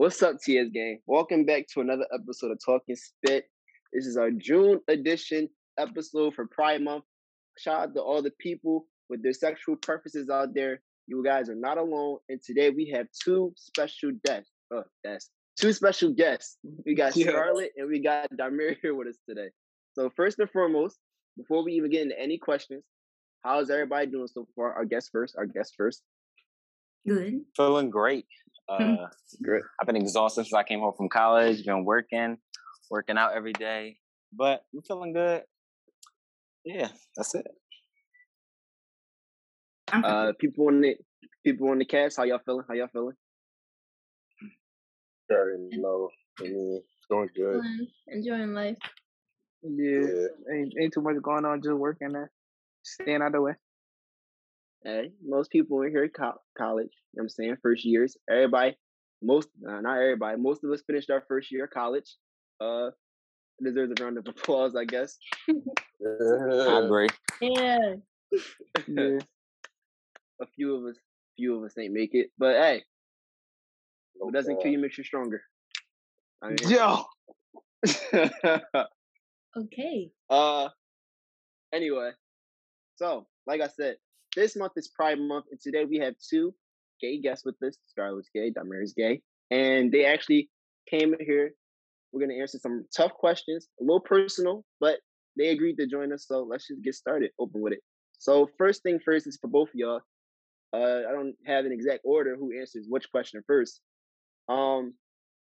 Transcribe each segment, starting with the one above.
What's up, TS gang? Welcome back to another episode of Talking Spit. This is our June edition episode for Pride Month. Shout out to all the people with their sexual preferences out there. You guys are not alone. And today we have two special guests. Uh, oh, yes. Two special guests. We got Yeah. Scarlett and we got Damir here with us today. So first and foremost, before we even get into any questions, how's everybody doing so far? Our guest first. Our guest first. Good. Feeling great. Uh, Great. I've been exhausted since I came home from college. Been working, working out every day, but I'm feeling good. Yeah, that's it. Uh, people in the people in the cast, how y'all feeling? How y'all feeling? Very low. I mean, doing good. enjoying life. Yeah, Yeah. ain't, ain't too much going on. Just working there, staying out of the way. Hey, most people in here co- college, you know what I'm saying, first years. Everybody, most, uh, not everybody, most of us finished our first year of college. Uh, deserves a round of applause, I guess. I agree. Yeah. Yeah, A few of us, few of us ain't make it, but hey, No what doesn't kill you makes you stronger. I mean, yo, Okay. uh, anyway, so like I said, this month is Pride Month, and today we have two gay guests with us. Scarlett's gay, Damir is gay, and they actually came here. We're gonna answer some tough questions, a little personal, but they agreed to join us. So let's just get started. Open with it. So first thing first is for both of y'all. Uh, I don't have an exact order who answers which question first. Um,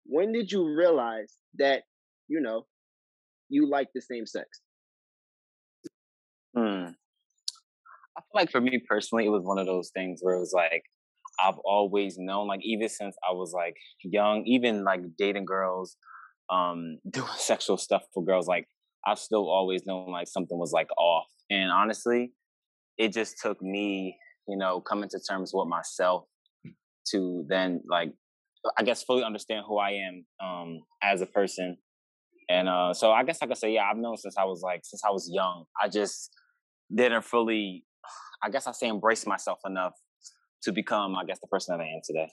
when did you realize that you know you like the same sex? Hmm. Like for me personally, it was one of those things where it was like I've always known, like even since I was like young, even like dating girls, um, doing sexual stuff for girls, like I've still always known like something was like off. And honestly, it just took me, you know, coming to terms with myself to then like I guess fully understand who I am um as a person. And uh so I guess I could say, yeah, I've known since I was like since I was young. I just didn't fully I guess I say embrace myself enough to become, I guess, the person that I am today.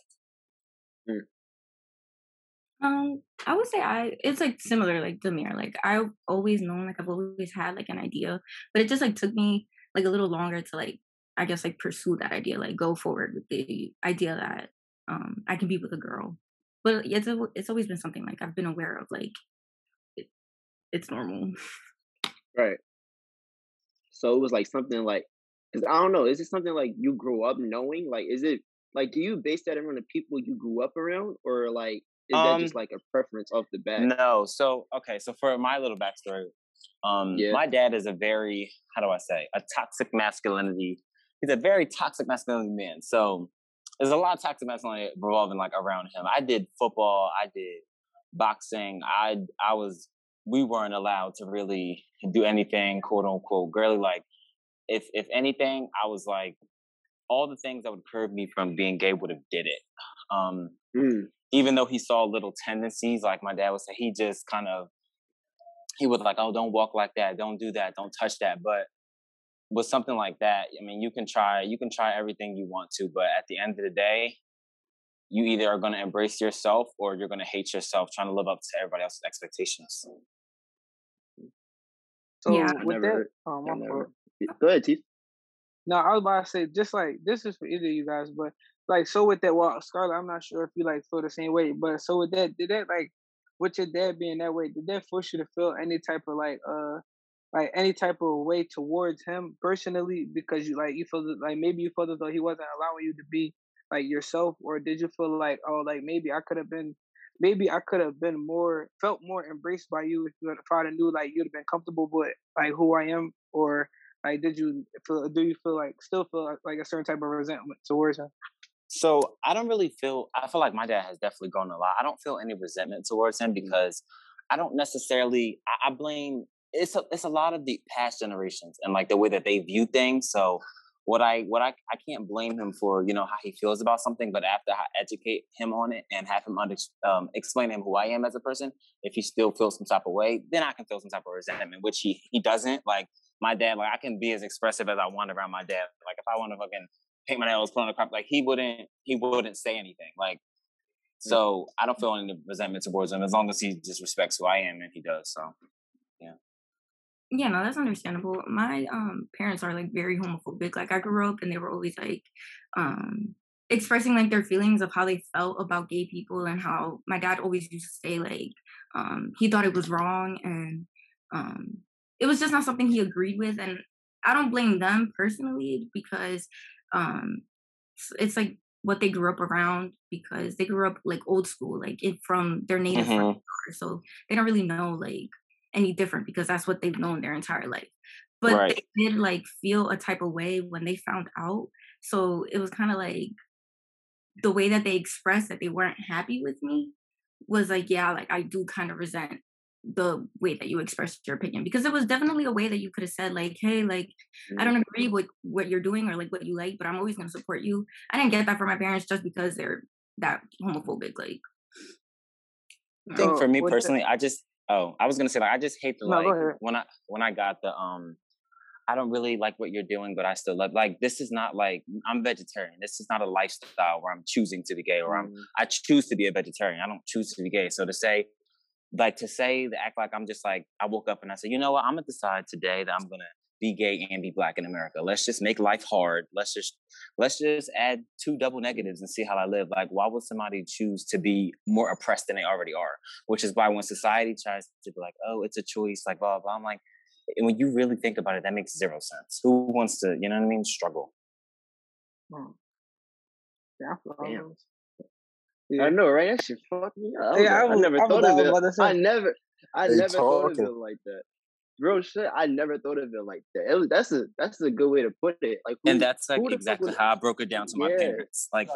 Um, I would say I it's like similar like Damir. Like I've always known, like I've always had like an idea, but it just like took me like a little longer to like I guess like pursue that idea, like go forward with the idea that um I can be with a girl. But it's a, it's always been something like I've been aware of like it, it's normal. Right. So it was like something like, cause I don't know, is it something like you grew up knowing? Like, is it like, do you base that around the people you grew up around, or like, is that just Um, like a preference off the bat? No, so okay, so for my little backstory, um, Yeah. my dad is a very how do I say a toxic masculinity. He's a very toxic masculinity man. So there's a lot of toxic masculinity revolving like around him. I did football, I did boxing. I I was we weren't allowed to really do anything quote unquote girly. Like if if anything, I was like all the things that would curb me from being gay would have did it. Um, Mm, even though he saw little tendencies, like my dad would say, he just kind of he was like, oh, don't walk like that, don't do that, don't touch that. But with something like that, I mean, you can try, you can try everything you want to, but at the end of the day, you either are going to embrace yourself or you're going to hate yourself, trying to live up to everybody else's expectations. so Yeah. I with never that, heard- oh I my never- fault. Go ahead, Chief. No, I was about to say just like this is for either of you guys, but like so with that, well, Scarlett, I'm not sure if you like feel the same way, but so with that, did that like with your dad being that way, did that force you to feel any type of like uh like any type of way towards him personally because you like you feel like maybe you felt as though he wasn't allowing you to be like yourself, or did you feel like oh like maybe I could have been maybe I could have been more felt more embraced by you if you probably knew like you'd have been comfortable with like who I am or like did you feel do you feel like still feel like, like a certain type of resentment towards him? So I don't really feel. I feel like my dad has definitely grown a lot. I don't feel any resentment towards him because I don't necessarily. I, I blame. It's a, it's a lot of the past generations and like the way that they view things. So what I what I I can't blame him for you know how he feels about something, but after I educate him on it and have him under, um, explain to him who I am as a person, if he still feels some type of way, then I can feel some type of resentment, which he he doesn't. Like my dad, like I can be as expressive as I want around my dad. Like if I want to fucking paint my nails, put on a crop, like he wouldn't he wouldn't say anything. Like So I don't feel any resentment towards him as long as he just respects who I am and he does. So Yeah, Yeah, no, that's understandable. My um parents are like very homophobic. Like I grew up and they were always like um expressing like their feelings of how they felt about gay people and how my dad always used to say like um he thought it was wrong and um it was just not something he agreed with and I don't blame them personally because um it's, it's like what they grew up around because they grew up like old school like it from their native Mhm. mm so they don't really know like any different because that's what they've known their entire life but Right. they did like feel a type of way when they found out so it was kind of like the way that they expressed that they weren't happy with me was like yeah like i do kind of resent the way that you expressed your opinion because it was definitely a way that you could have said like hey like i don't agree with what you're doing or like what you like but i'm always going to support you i didn't get that from my parents just because they're that homophobic like I think So, for me with the- personally, I just oh, I was gonna say like I just hate the No, like go when I when I got the um I don't really like what you're doing, but I still love like this is not like I'm vegetarian. This is not a lifestyle where I'm choosing to be gay or I'm Mm. I choose to be a vegetarian. I don't choose to be gay. So to say like to say to act like I'm just like I woke up and I said, you know what, I'm gonna decide today that I'm gonna be gay and be black in America. Let's just make life hard. Let's just let's just add two double negatives and see how I live. Like, why would somebody choose to be more oppressed than they already are? Which is why when society tries to be like, oh, it's a choice, like blah blah, I'm like, and when you really think about it, that makes zero sense. Who wants to, you know what I mean, struggle? Hmm. Yeah, I feel all Damn. Those. I know, right? That shit fucked me up. I, Yeah, I like, I was- never I thought of it. I never, I They never thought of it like that. Real shit. I never thought of it like that. It was, that's a that's a good way to put it. Like, who, And that's like who the fuck exactly how I broke it down to my Yeah. parents. Like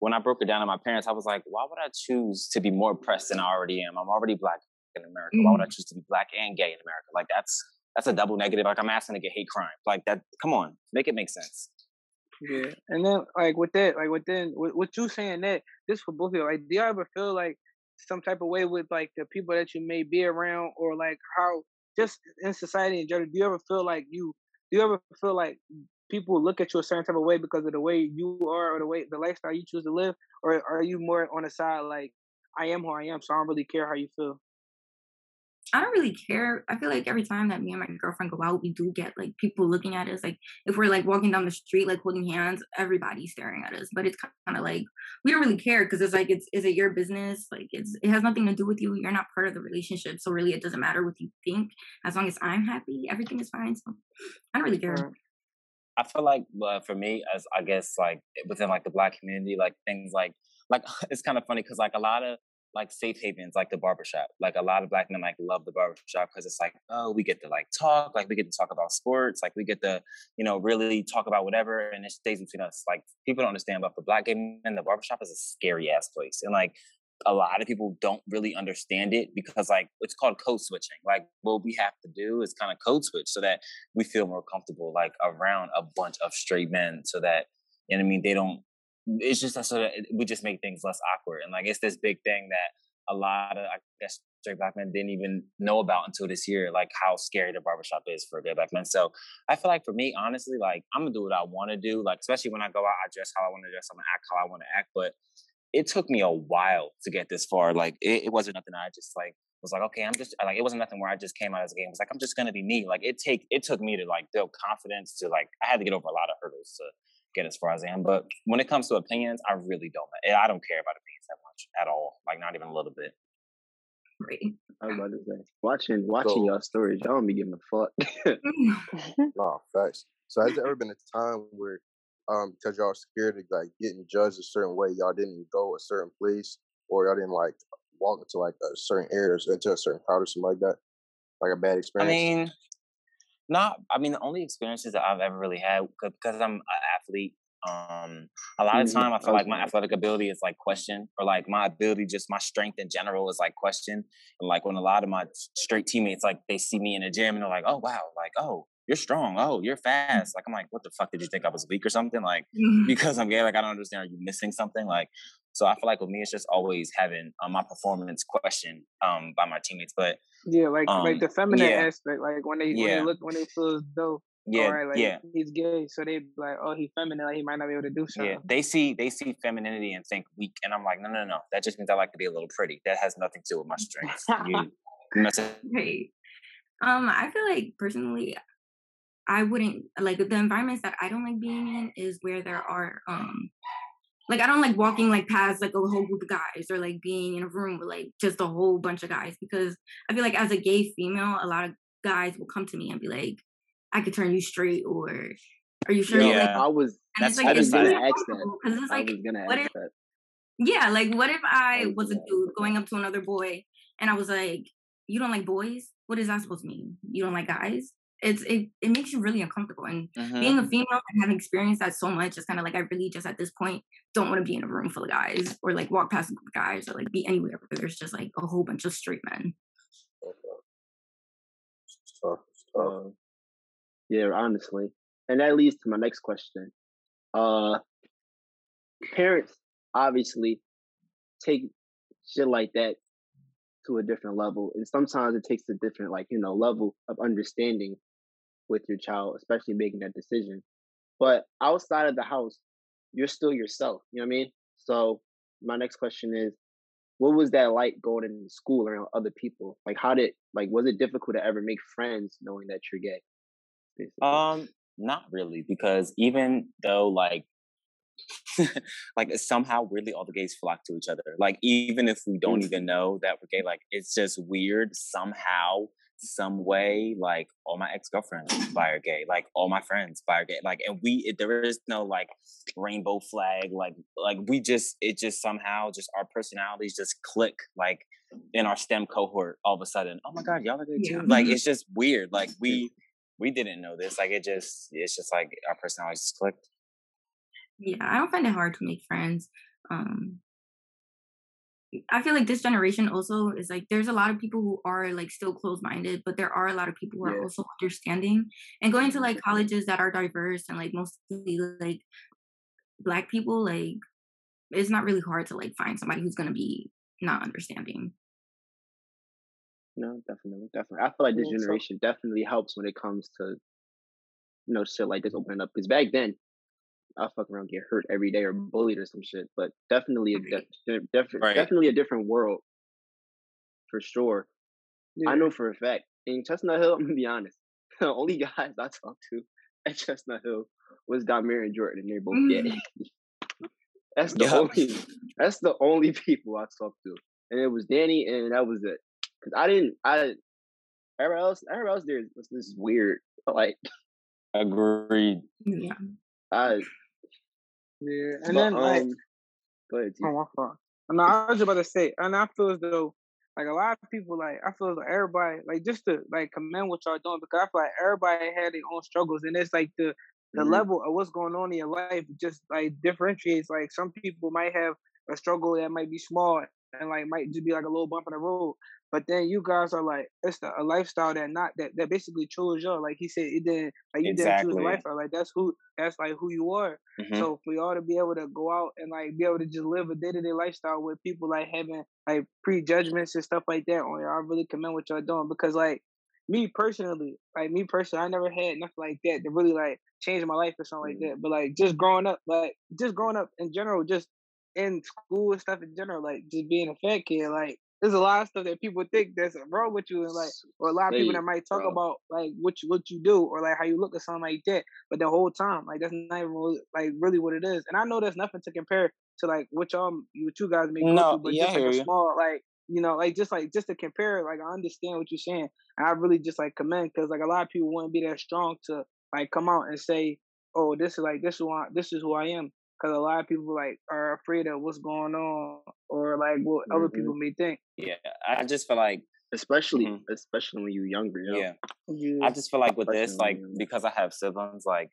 when I broke it down to my parents, I was like, why would I choose to be more oppressed than I already am? I'm already black in America. Why would I mm. choose to be black and gay in America? Like that's that's a double negative. Like I'm asking to get hate crime. Like that. Come on, make it make sense. Yeah, and then like with that, like within with, with you saying that, this for both of you, like, do you ever feel like some type of way with like the people that you may be around, or like how just in society in general, do you ever feel like you, do you ever feel like people look at you a certain type of way because of the way you are or the way the lifestyle you choose to live, or are you more on the side like I am who I am, so I don't really care how you feel? I don't really care. I feel like every time that me and my girlfriend go out, we do get like people looking at us. Like if we're like walking down the street, like holding hands, everybody's staring at us. But it's kind of like we don't really care because it's like it's is it your business? Like it's it has nothing to do with you. You're not part of the relationship, so really it doesn't matter what you think. As long as I'm happy, everything is fine. So I don't really care. I feel like uh, for me, as I guess like within like the black community, like things like like it's kind of funny because like a lot of like safe havens, like the barbershop, like a lot of black men like love the barbershop because it's like oh we get to like talk, like we get to talk about sports, like we get to you know really talk about whatever, and it stays between us. Like people don't understand, but for black gay men, the barbershop is a scary ass place, and like a lot of people don't really understand it because like it's called code switching. Like what we have to do is kind of code switch so that we feel more comfortable like around a bunch of straight men so that you know I mean they don't it's just that so that we just make things less awkward and like it's this big thing that a lot of I guess straight black men didn't even know about until this year, like how scary the barbershop is for gay black men. So I feel like for me, honestly, like I'm gonna do what I want to do. Like especially when I go out, I dress how I want to dress. I'm gonna act how I want to act. But it took me a while to get this far. Like it, it wasn't nothing. I just like was like, okay, I'm just like it wasn't nothing where I just came out as a. It was like I'm just gonna be me. Like it take it took me to like build confidence to like I had to get over a lot of hurdles to get as far as I am. But when it comes to opinions, I really don't. I don't care about opinions that much at all. Like not even a little bit. Right. I was about to say, watching watching So- y'all stories, y'all don't be giving a fuck. No, facts. So has there ever been a time where, um, because y'all scared of like getting judged a certain way, y'all didn't go a certain place, or y'all didn't like walk into like a certain areas into a certain crowd or something like that, like a bad experience? I experience? mean, not. I mean, the only experiences that I've ever really had because I'm an athlete. Um, a lot of Mhm. time I I feel like my athletic ability is like questioned, or like my ability, just my strength in general, is like questioned. And like when a lot of my straight teammates like they see me in the gym and they're like, "Oh wow, like oh you're strong, oh you're fast." Like I'm like, "What the fuck did you think I was weak or something?" Like because I'm gay, like I don't understand. Are you missing something? Like, so I feel like with me, it's just always having um, my performance questioned um, by my teammates. But Yeah, like like Um, the feminine yeah. aspect, like when they when they look when they feel as though Yeah, All right, like yeah, he's gay, so they be like, oh, he's feminine, like he might not be able to do something. yeah. They see they see femininity and think weak, and I'm like, no, no, no. That just means I like to be a little pretty. That has nothing to do with my strength. You, you Right. Um, I feel like personally, I wouldn't like the environments that I don't like being in is where there are um like I don't like walking like past like a whole group of guys or like being in a room with like just a whole bunch of guys because I feel like as a gay female, a lot of guys will come to me and be like, I could turn you straight or are you sure? Yeah. Like, I was and That's like I other was gonna ask that. uncomfortable because it's I like was gonna what ask if that. yeah, like what if I was was a dude going up to another boy and I was like, You don't like boys? What is that supposed to mean? You don't like guys? It's it it makes you really uncomfortable. And Mhm. being a female and having experienced that so much, it's kind of like I really just at this point don't want to be in a room full of guys or like walk past a group of guys or like be anywhere where there's just like a whole bunch of straight men. It's tough. It's tough. Uh, yeah, honestly, and that leads to my next question. Uh, parents obviously take shit like that to a different level, and sometimes it takes a different, like you know, level of understanding with your child, especially making that decision. But outside of the house, you're still yourself. You know what I mean? So my next question is, what was that like going into school around other people? Like, how did like was it difficult to ever make friends knowing that you're gay? basically? Um, not really, because even though like like somehow weirdly all the gays flock to each other. Like even if we don't even know that we're gay, like it's just weird somehow, some way. Like all my ex girlfriends bi or gay, like all my friends or gay. Like and we it, there is no like rainbow flag. Like like we just it just somehow just our personalities just click. Like in our STEM cohort, all of a sudden, oh my god, y'all are gay Yeah. too. Like it's just weird. Like we we didn't know this. Like it just it's just like our personalities just clicked. Yeah, I don't find it hard to make friends. Um I feel like this generation also is like there's a lot of people who are like still closed minded, but there are a lot of people who are Yeah. also understanding and going to mm-hmm. like colleges that are diverse and like mostly like black people, like it's not really hard to like find somebody who's gonna be not understanding. No, definitely, definitely. I feel like this generation definitely helps when it comes to, you know, shit like this opening up. Because back then, I fuck around, get hurt every day or bullied or some shit. But definitely, a Right. def- def- Right. definitely a different world, for sure. I know for a fact. In Chestnut Hill, I'm gonna be honest. The only guys I talked to at Chestnut Hill was Damir and Jordan, and they're both mm. gay. that's the Yup. only. That's the only people I talked to, and it was Danny, and that was it. Cause I didn't. I everywhere else, everywhere else there was this weird. Like Agreed. Yeah. I. Yeah, but, and then like, um, go ahead, oh my fault. No, I was about to say, and I feel as though like a lot of people, like I feel as though everybody, like just to like commend what y'all doing because I feel like everybody had their own struggles, and it's like the the Mhm. level of what's going on in your life just like differentiates. Like some people might have a struggle that might be small and like might just be like a little bump in the road. But then you guys are like it's the, a lifestyle that not that that basically chose y'all. Like he said, it didn't like you didn't choose a lifestyle. Like that's who that's like who you are. Mhm. So for y'all to be able to go out and like be able to just live a day to day lifestyle with people like having like prejudgments and stuff like that on you, I really commend what y'all doing because like me personally, like me personally, I never had nothing like that to really like change my life or something like that. But like just growing up, like just growing up in general, just in school and stuff in general, like just being a fat kid, like there's a lot of stuff that people think that's wrong with you and like or a lot of people that might talk bro. about like what you what you do or like how you look or something like that. But the whole time, like that's not even really, like really what it is. And I know there's nothing to compare to like what y'all what you guys make, No, through, but yeah, just like a small like you know like just like just to compare, like I understand what you're saying. And I really just like commend because like a lot of people wouldn't be that strong to like come out and say, oh, this is like this is who I, this is who I am. Because a lot of people like are afraid of what's going on or like what other Mhm. people may think. Yeah, I just feel like especially Mhm. especially when you're younger. yo. yeah. Yeah. I just feel like with this, like when because I have siblings, like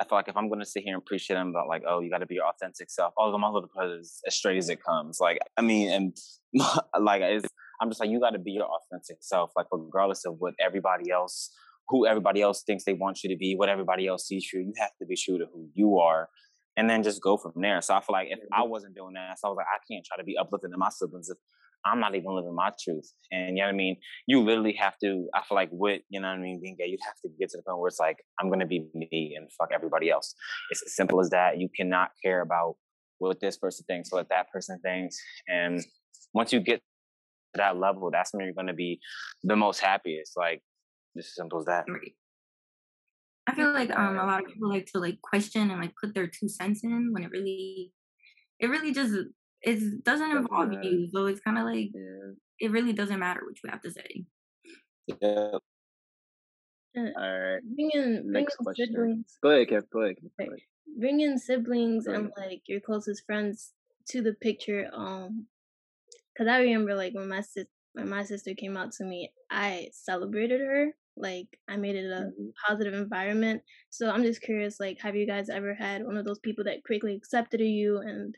I feel like if I'm gonna sit here and preach to them about like, oh, you got to be your authentic self. Oh, my little brother is as straight as it comes. Like, I mean, and like it's, I'm just like, you got to be your authentic self, like regardless of what everybody else, who everybody else thinks they want you to be, what everybody else sees you. You have to be true to who you are. And then just go from there. So I feel like if I wasn't doing that, so I was like, I can't try to be uplifting to my siblings if I'm not even living my truth. And you know what I mean? You literally have to, I feel like with, you know what I mean, being gay, you have to get to the point where it's like, I'm gonna be me and fuck everybody else. It's as simple as that. You cannot care about what this person thinks, what that person thinks. And once you get to that level, that's when you're gonna be the most happiest. Like just as simple as that. I feel like um a lot of people like to like question and like put their two cents in when it really it really just it doesn't involve you. So it's kinda like yeah. it really doesn't matter what you have to say. Yeah. All right. Bringing, Next question. Siblings, go ahead, Kev. Go ahead. Go ahead. Bringing siblings and like your closest friends to the picture. Um, cause I remember like when my sis when my sister came out to me, I celebrated her like I made it a mm-hmm. positive environment. So I'm just curious, like, have you guys ever had one of those people that quickly accepted you and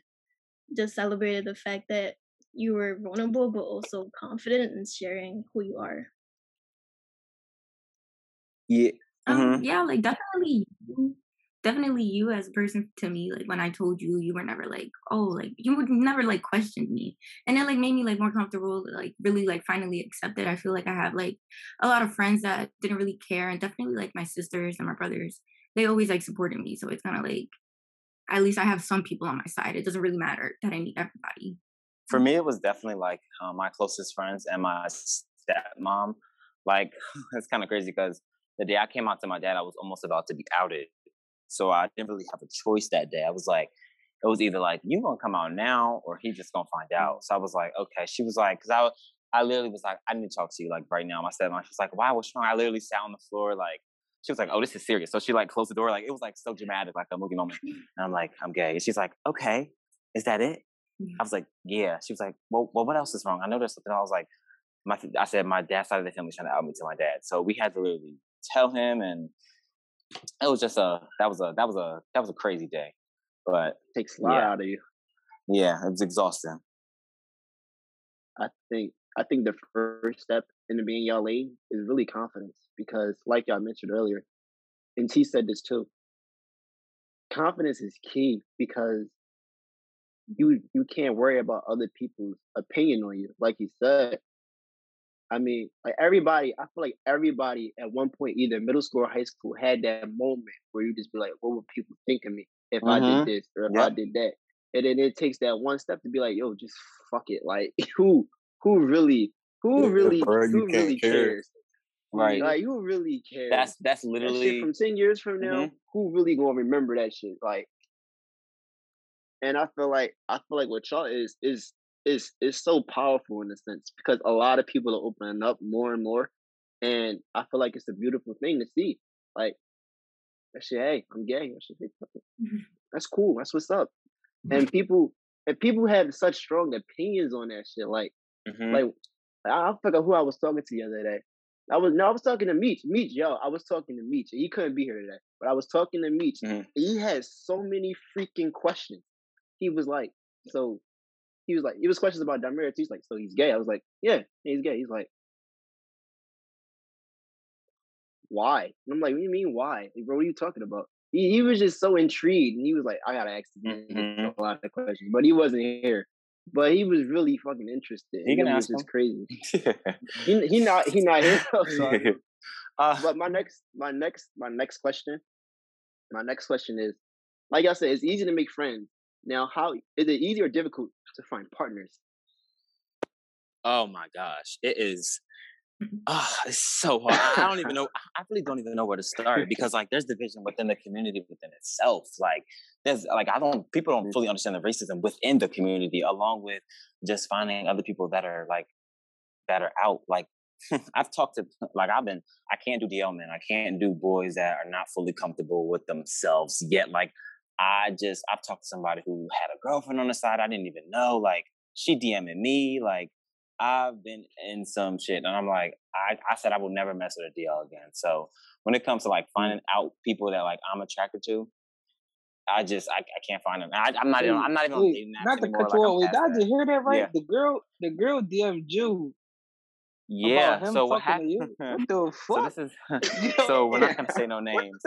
just celebrated the fact that you were vulnerable but also confident in sharing who you are? Yeah. Um, mm-hmm. yeah, like definitely definitely you as a person to me like when i told you you were never like oh like you would never like question me. And it like made me like more comfortable like really like finally accepted i feel like i have like a lot of friends that didn't really care and definitely like my sisters and my brothers they always like supported me. So it's kind of like at least i have some people on my side. It doesn't really matter that i need everybody. For me it was definitely like uh, my closest friends and my stepmom. Like it's kind of crazy because the day i came out to my dad i was almost about to be outed so I didn't really have a choice that day. I was like, it was either like you gonna come out now or he just gonna find out. Mm. So I was like, okay. She was like, because I I literally was like, I need to talk to you like right now. My stepmom, she was like, why? What's wrong? I literally sat on the floor like. She was like, "Oh, this is serious." So she like closed the door, like it was like so dramatic, like a movie moment. And I'm like, "I'm gay." And she's like, "Okay, is that it?" I was like, "Yeah." She was like, "Well, well, what else is wrong?" I know there's something. I was like, "My," I said, "My dad's side of the family trying to out me to my dad." So we had to really tell him, and it was just a that was a that was a that was a crazy day, but takes a lot yeah. out of you. Yeah, it was exhausting. I think I think the first step into being y'all lane is really confidence because, like y'all mentioned earlier, and T said this too. Confidence is key because you you can't worry about other people's opinion on you. Like you said, I mean, like everybody, I feel like everybody at one point, either middle school or high school, had that moment where you just be like, what would people think of me if mm-hmm. I did mm-hmm. this or if yep. I did that? And then it takes that one step to be like, yo, just fuck it. Like who who really who really who really care. cares? Right. Like who really cares? That's that's literally that from ten years from now, mm-hmm. who really gonna remember that shit? Like and I feel like I feel like what y'all is is is is so powerful in a sense because a lot of people are opening up more and more, and I feel like it's a beautiful thing to see. Like, that shit, hey, I'm gay. That shit, mm-hmm. that's cool. That's what's up. And mm-hmm. people and people have such strong opinions on that shit. Like, mm-hmm. like I forgot who I was talking to the other day. I was no, I was talking to Meech. Meech, yo, I was talking to Meech. He couldn't be here today, but I was talking to Meech. Mm-hmm. He had so many freaking questions. He was like, "So he was like, it was questions about Damaris. He's like, so he's gay. I was like, yeah, he's gay. He's like, why? And I'm like, what do you mean why? Like, bro, what are you talking about? He, he was just so intrigued, and he was like, I gotta ask mm-hmm. a lot of questions, but he wasn't here. But he was really fucking interested. He can it ask was crazy. he he not he not here. So uh, but my next my next my next question, my next question is, like I said, it's easy to make friends. Now, how is it easy or difficult to find partners? Oh my gosh, it is. Oh, it's so hard. I don't even know. I really don't even know where to start because like there's division within the community within itself. Like there's like I don't people don't fully understand the racism within the community, along with just finding other people that are like that are out. Like I've talked to like I've been I can't do DL men. I can't do boys that are not fully comfortable with themselves yet. Like I just I've talked to somebody who had a girlfriend on the side I didn't even know. Like she DMing me. Like I've been in some shit, and I'm like, I I said I will never mess with a DL again. So when it comes to like mm. finding out people that like I'm attracted to, I just I, I can't find them. I, am not even I'm not even on dating apps Not to cut you off. Did you hear that right? Yeah. The girl the girl DM Jew. Yeah. So what happened? What the fuck? So this is so we're not gonna say no names.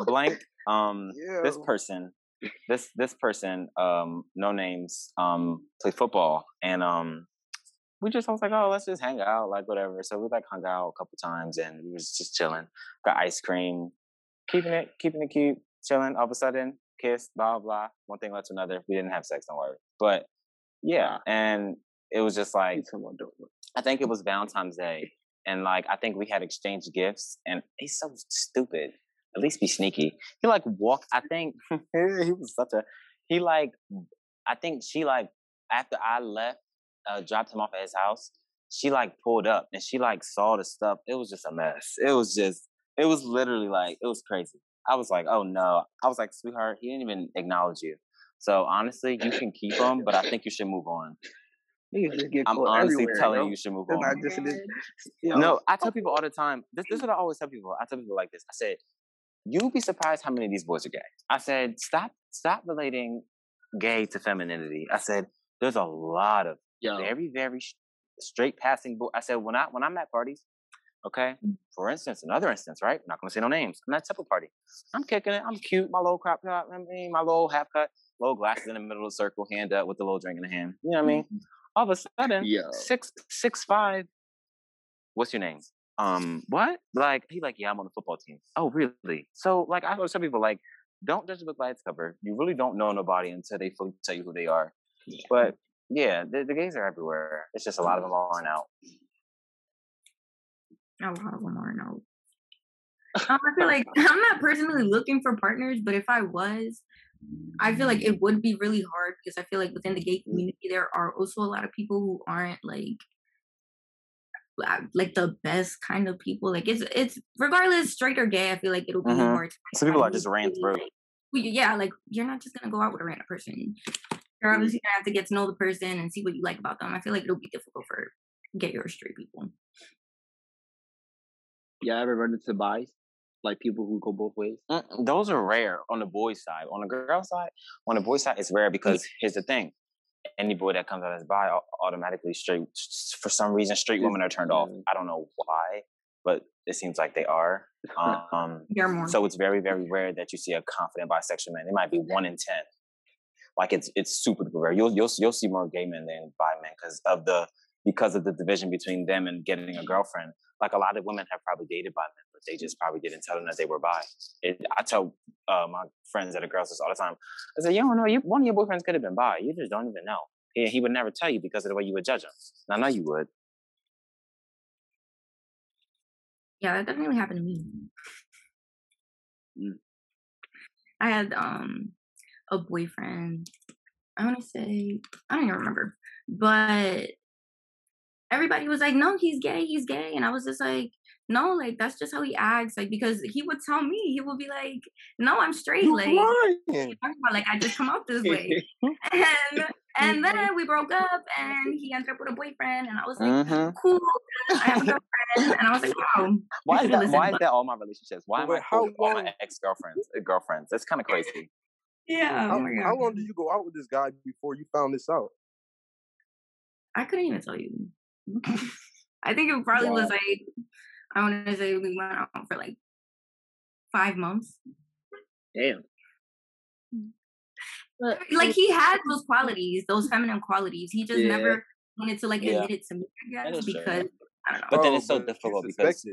Blank um, this person this this person, um, no names, um, play football, and um, we just I was like, oh, let's just hang out, like whatever. So we like hung out a couple times, and we was just chilling, got ice cream, keeping it keeping it cute, chilling. All of a sudden, kiss, blah blah. One thing led to another. We didn't have sex, don't worry. But yeah, and it was just like I think it was Valentine's Day, and like I think we had exchanged gifts, and he's so stupid. At least be sneaky. He like walked. I think he was such a. He like. I think she like after I left, uh, dropped him off at his house. She like pulled up and she like saw the stuff. It was just a mess. It was just. It was literally like it was crazy. I was like, oh no. I was like, sweetheart, he didn't even acknowledge you. So honestly, you can keep him, but I think you should move on. I'm honestly telling you, you should move on. Just, you know. No, I tell people all the time. This, this is what I always tell people. I tell people like this. I said, you'll be surprised how many of these boys are gay. I said, stop, stop relating gay to femininity. I said, there's a lot of Yo. very, very straight passing. Bo- I said, when I when I'm at parties, okay. Mm. For instance, another instance, right? I'm not gonna say no names. I'm at a party. I'm kicking it. I'm cute. My little crop top. I mean, my little half cut, little glasses in the middle of the circle, hand up with the little drink in the hand. You know what I mean? All of a sudden, Yo. six six five. What's your name? um, what? Like, he like, yeah, I'm on the football team. Oh, really? So, like, I always some people, like, don't judge a book by its cover. You really don't know nobody until they fully tell you who they are. But yeah, the, the gays are everywhere. It's just a lot of them aren't out. A lot of them aren't out. Um, I feel like I'm not personally looking for partners, but if I was, I feel like it would be really hard because I feel like within the gay community there are also a lot of people who aren't like like the best kind of people. Like it's it's regardless straight or gay. I feel like it'll be mm-hmm. more. Some people are just ran through. Like, yeah, like you're not just gonna go out with a random person. You're mm. obviously gonna have to get to know the person and see what you like about them. I feel like it'll be difficult for gay or straight people. Yeah, ever run into bias? Like people who go both ways? Mm, those are rare on the boy side. On the girl side, on the boy side, it's rare because here's the thing: any boy that comes out as bi automatically straight for some reason straight women are turned off. i don't know why but it seems like they are. Um so it's very very rare that you see a confident bisexual man. It might be one in ten. Like it's it's super rare. You'll you'll you'll see more gay men than bi men because of the because of the division between them and getting a girlfriend. Like a lot of women have probably dated bi men they just probably didn't tell them that they were bi. It, I tell uh, my friends that are girls this all the time. I say, you don't know, you, one of your boyfriends could have been bi. You just don't even know. He, he would never tell you because of the way you would judge him. I know you would. Yeah, that definitely happened to me. Mm. I had um a boyfriend. I want to say I don't even remember, but everybody was like, "No, he's gay. He's gay," and I was just like, no, like that's just how he acts. Like because he would tell me, he would be like, "No, I'm straight." Like, about, like I just come out this way, and and then we broke up, and he ended up with a boyfriend, and I was like, mm-hmm. "Cool, I have a girlfriend," and I was like, "Wow." Why is that? Why is that all my relationships? Why am I how all my ex girlfriends? Uh, girlfriends? That's kind of crazy. Yeah. How, oh how long did you go out with this guy before you found this out? I couldn't even tell you. I think it probably wow. was like I want to say we went out for like five months. Damn. Mm. But, like he had those qualities, those feminine qualities. He just yeah. never wanted to like yeah. admit it to me, I guess, because true. I don't know. But then it's so difficult because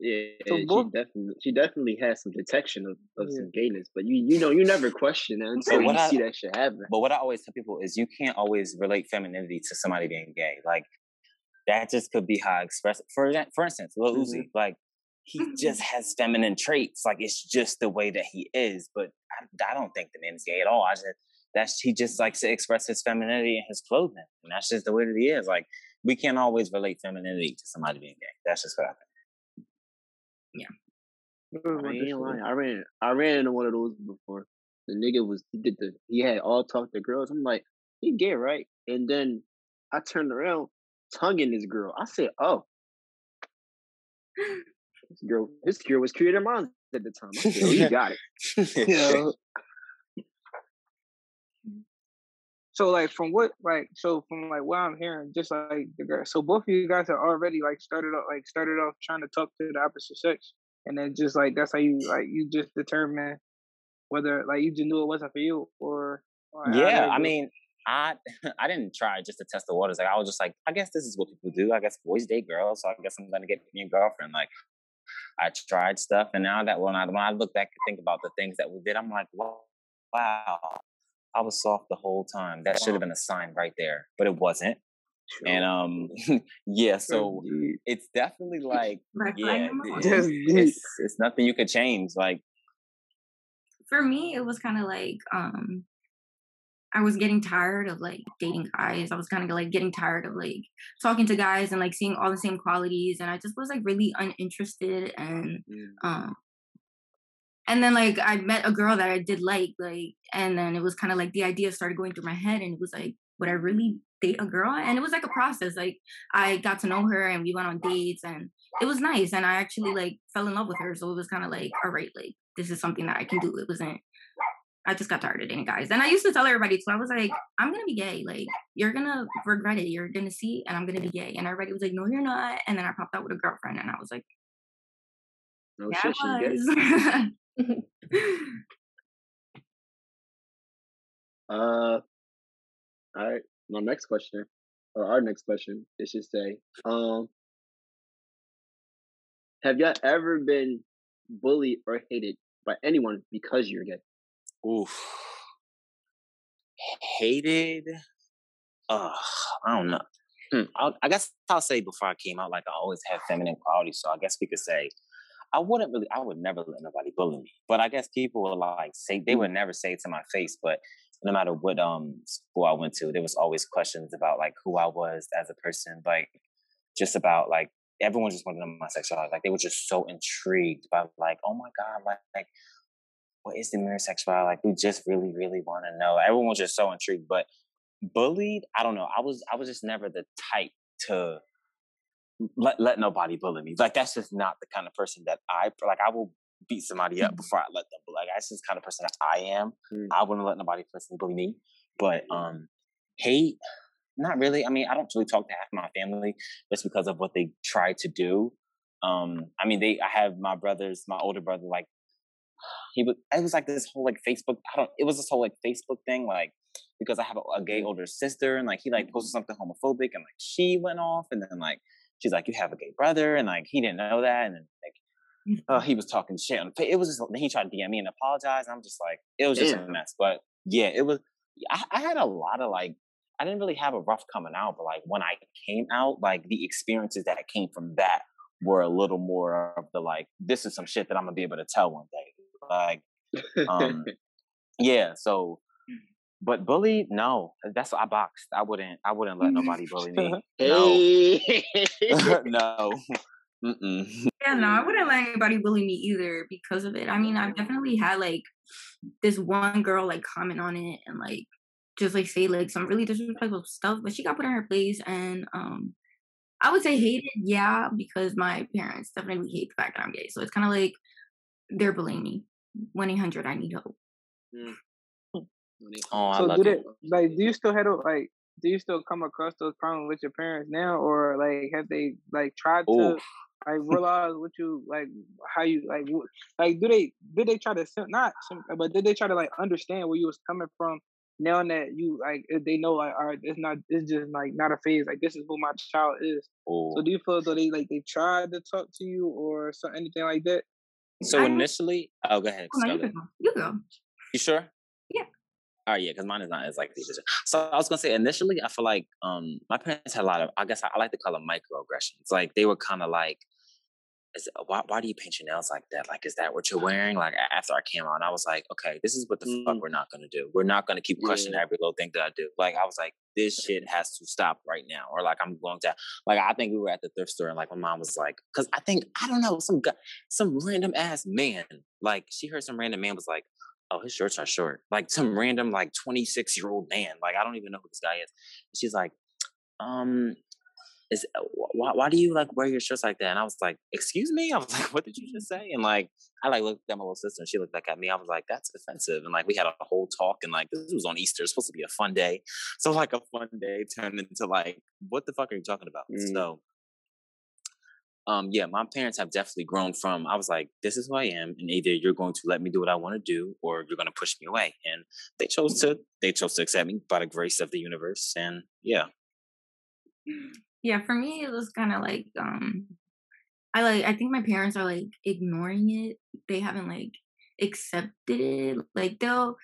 yeah, so eh, she definitely she definitely has some detection of, of yeah. some gayness, but you you know you never question it until you I, see that shit happen. But what I always tell people is you can't always relate femininity to somebody being gay. Like that just could be how I express it. For for instance, Lil mm-hmm. Uzi, like he just has feminine traits. Like it's just the way that he is. But I, I don't think the man's gay at all. I just that's he just likes to express his femininity in his clothing, and that's just the way that he is. Like we can't always relate femininity to somebody being gay. That's just what I think. Yeah. I ain't lying. I ran I ran into one of those before. The nigga was he did the he had all talk to girls. I'm like, he gay, right? And then I turned around tonguing this girl. I said, "Oh, this girl, this girl was creator mom at the time." I said, "Oh, you got it." you So like from what like so from like what I'm hearing, just like the girl. So both of you guys are already like started off like started off trying to talk to the opposite sex, and then just like that's how you like you just determine whether like you just knew it wasn't for you or, or yeah, I mean, I I didn't try just to test the waters. Like I was just like, I guess this is what people do. I guess boys date girls, so I guess I'm gonna get me a girlfriend. Like I tried stuff, and now that when I when I look back and think about the things that we did, I'm like, wow, wow, I was soft the whole time. That should have been a sign right there, but it wasn't. And um, yeah, so it's definitely like, yeah, it's, it's, it's nothing you could change. Like for me, it was kind of like um I was getting tired of like dating guys. I was kind of like getting tired of like talking to guys and like seeing all the same qualities, and I just was like really uninterested. And um, and then like I met a girl that I did like, like, and then it was kind of like the idea started going through my head, and it was like, would I really date a girl? And it was like a process. Like I got to know her, and we went on dates, and it was nice. And I actually like fell in love with her, so it was kind of like, all right, like this is something that I can do. It wasn't I just got tired of dating guys. And I used to tell everybody so I was like, I'm gonna be gay. Like, you're gonna regret it. You're gonna see, and I'm gonna be gay. And everybody was like, No, you're not. And then I popped out with a girlfriend, and I was like, No yeah, shit, gay. uh, all right. My next question, or our next question, is should say, um, have y'all ever been bullied or hated by anyone because you're gay? Oof. Hated. Uh, I don't know. Hmm. I, I guess I'll say before I came out, like I always had feminine qualities, so I guess we could say I wouldn't really, I would never let nobody bully me. But I guess people would like say they would never say it to my face. But no matter what um school I went to, there was always questions about like who I was as a person, like just about like everyone just wanted to know my sexuality. Like they were just so intrigued by like, oh my god, like, like what is Damir sexuality? Like we just really, really want to know. Everyone was just so intrigued. But bullied, I don't know. I was I was just never the type to let let nobody bully me. Like that's just not the kind of person that I like. I will beat somebody up mm-hmm. before I let them. But like that's just the kind of person that I am. Mm. I wouldn't let nobody personally bully me. But um, hate, not really. I mean, I don't really talk to half my family just because of what they try to do. Um, I mean, they. I have my brothers, my older brother, like he was it was like this whole like Facebook I don't it was this whole like Facebook thing like because I have a, a, gay mm-hmm. older sister and like he like posted mm-hmm. something homophobic and like she went off and then like she's like you have a gay brother and like he didn't know that and then like uh, mm-hmm. he was talking shit on it was just he tried to DM me and apologize and I'm just like it was just a mess but yeah it was I, I had a lot of like I didn't really have a rough coming out but like when I came out like the experiences that came from that were a little more of the like this is some shit that I'm gonna be able to tell one day like, um, yeah. So, but bully, no. That's I boxed. I wouldn't. I wouldn't let nobody bully me. No. no. Mm-mm. Yeah, no, I wouldn't let anybody bully me either because of it. I mean, I've definitely had like this one girl like comment on it and like just like say like some really disrespectful stuff, but she got put in her place and um I would say hated, yeah, because my parents definitely hate the fact that I'm gay. So it's kind of like they're bullying me. 1 800 I need help. Mm. Oh, I so love do it. Like, do you still have like? Do you still come across those problems with your parents now, or like have they like tried Ooh. to like realize what you like, how you like, like do they did they try to not, but did they try to like understand where you was coming from? Now that you like, they know like, all right, it's not, it's just like not a phase. Like this is who my child is. Ooh. So do you feel though they like they tried to talk to you or something, anything like that? So I, initially, oh, go ahead. Oh, no, you, go. you go. You sure? Yeah. All right, yeah, because mine is not as like these. So I was gonna say initially, I feel like um my parents had a lot of. I guess I, I like to call them microaggressions. Like they were kind of like is why why do you paint your nails like that? Like, is that what you're wearing? Like after I came on, I was like, okay, this is what the mm. fuck we're not gonna do. We're not gonna keep questioning yeah. every little thing that I do. Like I was like, this shit has to stop right now. Or like I'm going to like I think we were at the thrift store and like my mom was like, because I think I don't know some guy, some random ass man. Like she heard some random man was like, oh his shorts are short. Like some random like 26 year old man. Like I don't even know who this guy is. She's like, um, is uh, why, why do you like wear your shirts like that? And I was like, excuse me? I was like, what did you just say? And like, I like looked at my little sister and she looked back at me. I was like, that's offensive. And like, we had a whole talk and like, this was on Easter. It's supposed to be a fun day. So like a fun day turned into like, what the fuck are you talking about? Mm. So, um, yeah, my parents have definitely grown from. I was like, this is who I am, and either you're going to let me do what I want to do, or you're going to push me away. And they chose to. They chose to accept me by the grace of the universe, and yeah. Yeah, for me, it was kind of like um, I like. I think my parents are like ignoring it. They haven't like accepted it. Like they'll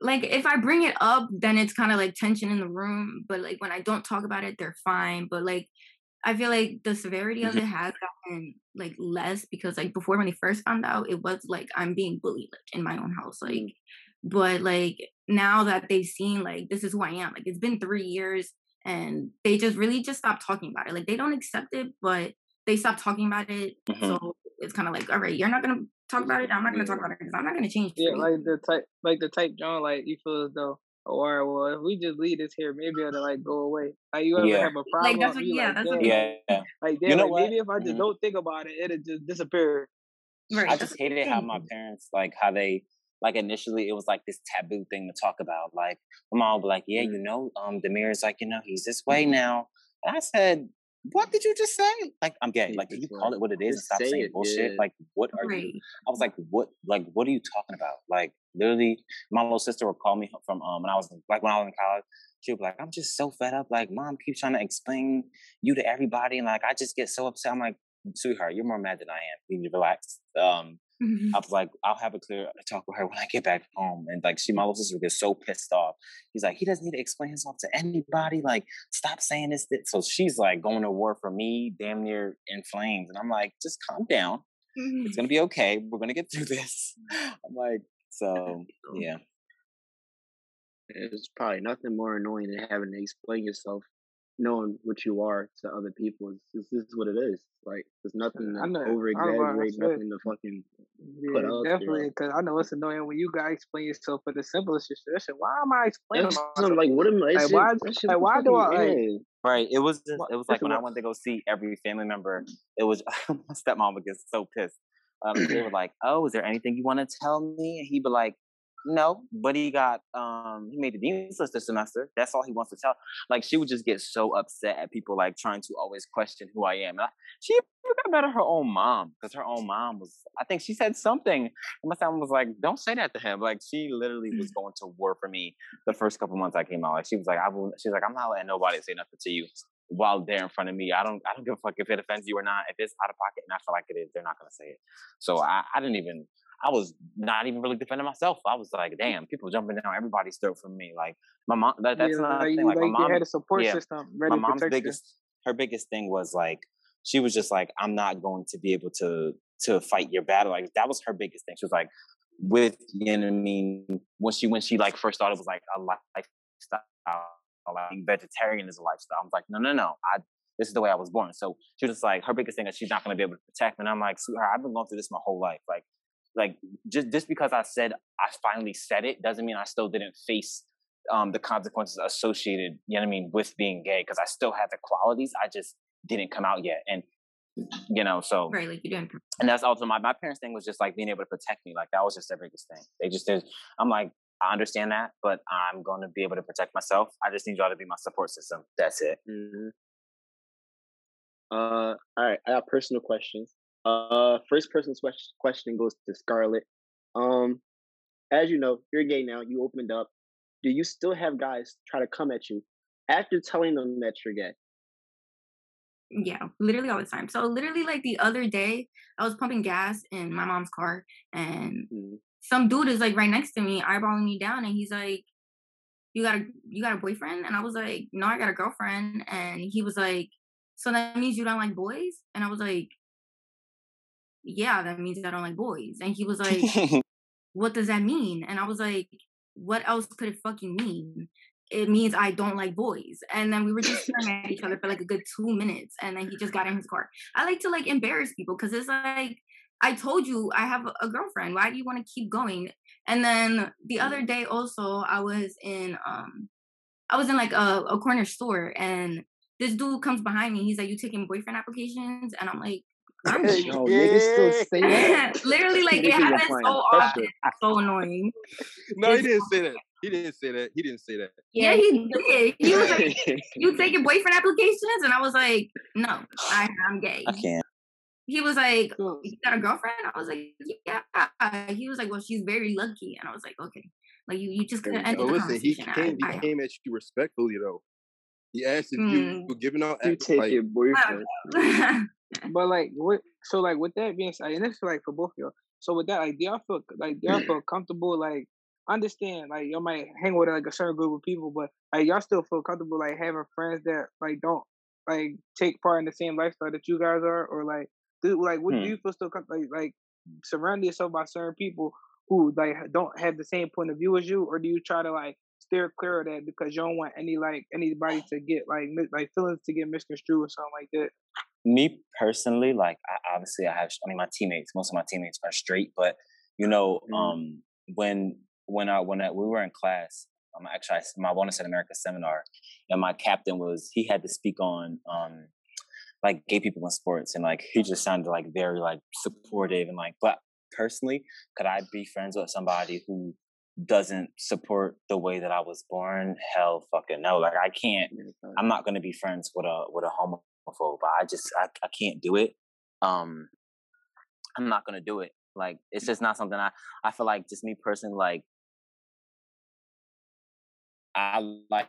like if I bring it up, then it's kind of like tension in the room. But like when I don't talk about it, they're fine. But like I feel like the severity of it Mm-hmm. has gotten like less because like before when they first found out, it was like I'm being bullied like in my own house. Like but like now that they've seen like this is who I am, like it's been three years and they just really just stopped talking about it. Like they don't accept it, but they stopped talking about it. Mhm. So it's kind of like, all right, you're not gonna talk about it. I'm not gonna talk about it because I'm not gonna change. for Yeah, you." like the type, like the type John, like you feel as though, oh, all right, well, if we just leave this here, maybe it'll like go away. Like you ever Yeah. have a problem? Like, that's what- yeah, like, that's what Yeah, yeah. like You know like, what? maybe if I just Mhm. don't think about it, it'll just disappear. Right, I just hated how my parents like how they like initially it was like this taboo thing to talk about. Like my mom would be like, "Yeah, you know, um, Damir is like, you know, he's this way now." And I said, "What did you just say?" Like I'm gay. Like, can you call it what it is and stop say saying it, bullshit? yeah. Like, what are Right. you? I was like, "What? Like, what are you talking about?" Like, literally, my little sister would call me from um when I was like when I was in college. She would be like, "I'm just so fed up. Like, mom keeps trying to explain you to everybody, and like I just get so upset." I'm like, "Sweetheart, you're more mad than I am. You need to relax." Um, Mm-hmm. I was like, I'll have a clear talk with her when I get back home. And like, she, my little sister gets so pissed off. He's like, he doesn't need to explain himself to anybody. Like, stop saying this. this. So she's like going to war for me, damn near in flames. And I'm like, just calm down. It's mm-hmm. gonna be okay. We're gonna get through this. Mm-hmm. I'm like, so yeah, It's probably nothing more annoying than having to explain yourself, knowing what you are to other people. It's, this is what it is. Like, there's nothing to know- over I know what I exaggerate, nothing to fucking put Yeah, out there. definitely. Because I know it's annoying when you gotta explain yourself for the simplest shit. Why am I explaining That's myself? something like, what am I? Like, Like, why- shit like, why do I, like- right. It was just, it was like when I went to go see every family member. It was my stepmom would get so pissed. Um, they were like, "Oh, is there anything you want to tell me?" And he'd be like, "No," but he got um he made the dean's list this semester. That's all he wants to tell. Like she would just get so upset at people like trying to always question who I am. And I, she even got mad at her own mom because her own mom was. I think she said something, and my son was like, "Don't say that to him." Like she literally was going to war for me the first couple months I came out. Like she was like, "I will." She's like, "I'm not letting nobody say nothing to you." While they're in front of me, I don't, I don't give a fuck if it offends you or not. If it's out of pocket and I feel like it is, they're not gonna say it. So I, I didn't even, I was not even really defending myself. I was like, mm. damn, people jumping down everybody's throat for me. Like my mom, that, that's yeah, not like, thing. Like, like my mom, you had a support yeah, system ready my mom's biggest, her biggest thing was like, she was just like, I'm not going to be able to to fight your battle. Like that was her biggest thing. She was like, with you know what I mean, when she when she like first thought it was like a lifestyle, like vegetarian is a lifestyle. I was like, no, no, no. I this is the way I was born. So she was just like, her biggest thing is she's not going to be able to protect me. And I'm like, sweetheart, I've been going through this my whole life. Like, like just just because I said I finally said it doesn't mean I still didn't face um, the consequences associated. You know what I mean with being gay because I still had the qualities. I just didn't come out yet. And you know, so right, like you didn't. and that's also my my parents' thing was just like being able to protect me. Like that was just their biggest thing. They just did. I'm like, I understand that, but I'm going to be able to protect myself. I just need y'all to be my support system. That's it. hmm Uh, all right. I got personal questions. Uh, first person question goes to Scarlett. Um, as you know, you're gay now. You opened up. Do you still have guys try to come at you after telling them that you're gay? Yeah, literally all the time. So literally, like the other day, I was pumping gas in my mom's car, and Mhm. some dude is like right next to me, eyeballing me down, and he's like, "You got a you got a boyfriend?" And I was like, "No, I got a girlfriend." And he was like, "So that means you don't like boys?" And I was like, "Yeah, that means I don't like boys." And he was like, "What does that mean?" And I was like, "What else could it fucking mean?" It means I don't like boys. And then we were just staring at each other for like a good two minutes, and then he just got in his car. I like to like embarrass people because it's like I told you I have a- girlfriend. Why do you want to keep going? And then the other day also I was in um I was in like a, a corner store and this dude comes behind me. He's like, "You taking boyfriend applications?" And I'm like, Yo, niggas still say that. literally like it Niggas happens applying so pressure. often. So annoying. no, he didn't say that. he didn't say that. He didn't say that. Yeah, he did. He was like, "You taking boyfriend applications?" And I was like, "No, I, I'm gay." I can't. He was like, "You got a girlfriend?" I was like, "Yeah." He was like, "Well, she's very lucky," and I was like, "Okay." Like you, you just couldn't end No, the listen, he conversation. came. He I, I, came at you respectfully though. He asked if Mm. you were giving out. You app- take like, your boyfriend. But like, what? So like, with that being said, and this is like for both of y'all. So with that, like, do y'all feel like do y'all feel comfortable? Like, understand, like, y'all might hang with like a certain group of people, but like, y'all still feel comfortable like having friends that like don't like take part in the same lifestyle that you guys are, or like, do like, what Hmm. do you feel still like like surround yourself by certain people who like don't have the same point of view as you, or do you try to like steer clear of that because you don't want any like anybody to get like like feelings to get misconstrued or something like that? me personally, like I, obviously I have, I mean, my teammates, most of my teammates are straight, but you know, Mhm. um, when when I when I, we were in class, um, actually, I, my bonus at America seminar, and my captain was he had to speak on um, like gay people in sports, and like he just sounded like very like supportive and like, but personally, could I be friends with somebody who doesn't support the way that I was born? Hell, fucking no! Like I can't. I'm not going to be friends with a with a homophobe. I just I, I can't do it. Um, I'm not going to do it. Like it's just not something I I feel like just me personally like I like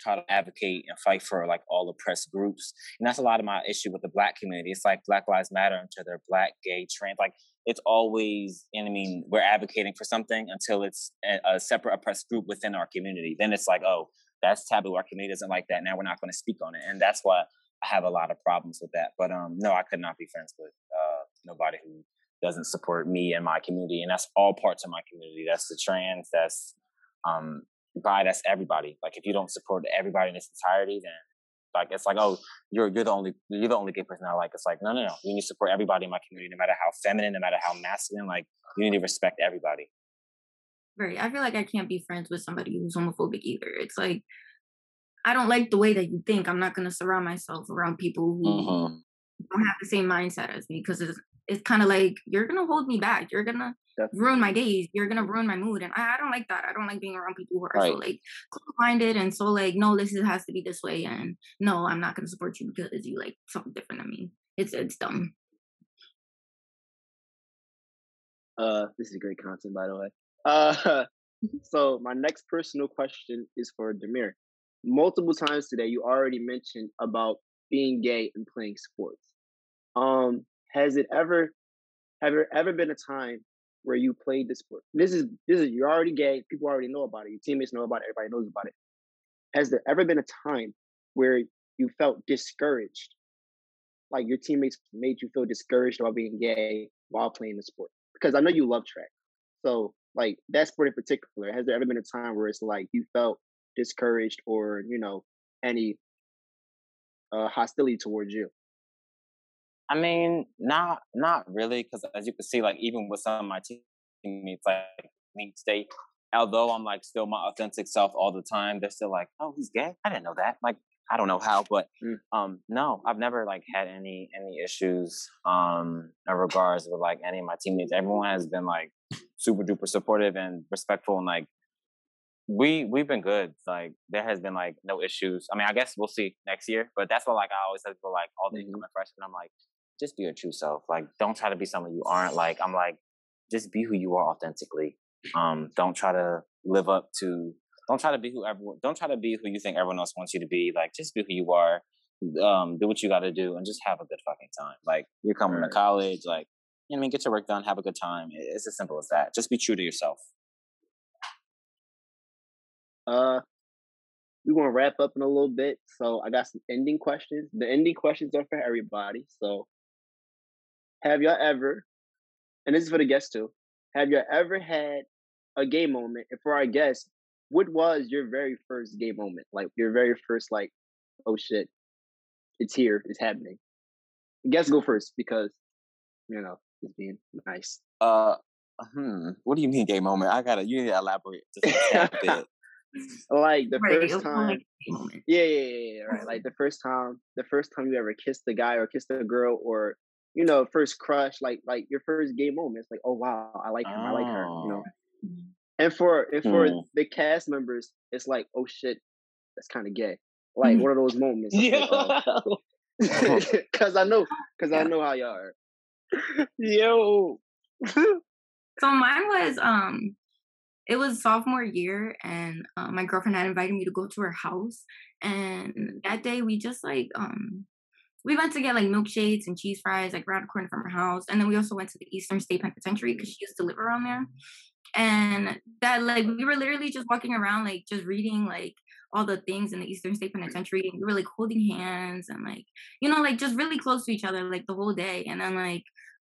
try to advocate and fight for like all oppressed groups. And that's a lot of my issue with the black community. It's like Black Lives Matter until they're black, gay, trans. Like it's always, and I mean, we're advocating for something until it's a, a separate oppressed group within our community. Then it's like, oh, that's taboo. Our community doesn't like that. Now we're not going to speak on it. And that's why I have a lot of problems with that. But um, no, I could not be friends with uh, nobody who doesn't support me and my community. And that's all parts of my community. That's the trans, that's um, bi, that's everybody. Like if you don't support everybody in its entirety, then like it's like, oh, you're you're the only you're the only gay person I like. It's like, no, no, no. You need to support everybody in my community, no matter how feminine, no matter how masculine. Like you need to respect everybody. Right. I feel like I can't be friends with somebody who's homophobic either. It's like I don't like the way that you think. I'm not gonna surround myself around people who Mm-hmm. don't have the same mindset as me because it's it's kind of like you're gonna hold me back. You're gonna Definitely. ruin my days. You're gonna ruin my mood, and I, I don't like that. I don't like being around people who are so like close-minded and so like, no, this is, has to be this way, and no, I'm not gonna support you because you like something different than me. It's it's dumb. Uh, this is great content, by the way. Uh, so my next personal question is for Damir. Multiple times today, you already mentioned about being gay and playing sports. Um, has it ever, have there ever been a time where you played the sport? This is this is you're already gay. People already know about it. Your teammates know about it. Everybody knows about it. Has there ever been a time where you felt discouraged, like your teammates made you feel discouraged about being gay while playing the sport? Because I know you love track. So, like that sport in particular, has there ever been a time where it's like you felt discouraged or you know any uh, hostility towards you? I mean, not not really, because as you can see, like even with some of my teammates, like me stay, although I'm like still my authentic self all the time, they're still like, "Oh, he's gay? I didn't know that." Like, I don't know how, but Mm. um, no, I've never like had any any issues um in regards with like any of my teammates. Everyone has been like super duper supportive and respectful, and like we we've been good. Like there has been like no issues. I mean, I guess we'll see next year, but that's what like I always tell people like all the incoming freshmen. I'm like, just be your true self. Like, don't try to be someone you aren't. Like, I'm like, just be who you are authentically. Um, don't try to live up to. Don't try to be who everyone. Don't try to be who you think everyone else wants you to be. Like, just be who you are. Um, do what you got to do, and just have a good fucking time. Like, you're coming Right. to college. Like, you know, what I mean, get your work done, have a good time. It's as simple as that. Just be true to yourself. Uh, we're gonna wrap up in a little bit. So I got some ending questions. The ending questions are for everybody. So, have y'all ever, and this is for the guests too, have y'all ever had a gay moment? And for our guests, what was your very first gay moment? Like your very first, like, oh shit, it's here, it's happening. Guests go first because, you know, just being nice. Uh, hmm. What do you mean, gay moment? I gotta. You need to elaborate just a tad bit. like the Right, first time. like. Yeah, yeah, yeah, yeah, right. Like the first time, the first time you ever kissed a guy or kissed a girl, or you know, first crush, like like your first gay moment. It's like, oh wow, I like him, I like her. You know, And for and for Hmm. the cast members, it's like, oh shit, that's kind of gay. Like one of those moments. It's like, oh. Cause I know, cause I know how y'all are. yo. So mine was um it was sophomore year and uh, my girlfriend had invited me to go to her house and that day we just like um we went to get like milkshakes and cheese fries like around the corner from her house and then we also went to the Eastern State Penitentiary because she used to live around there. And that like we were literally just walking around like just reading like all the things in the Eastern State Penitentiary and we were like holding hands and like you know like just really close to each other like the whole day. And then like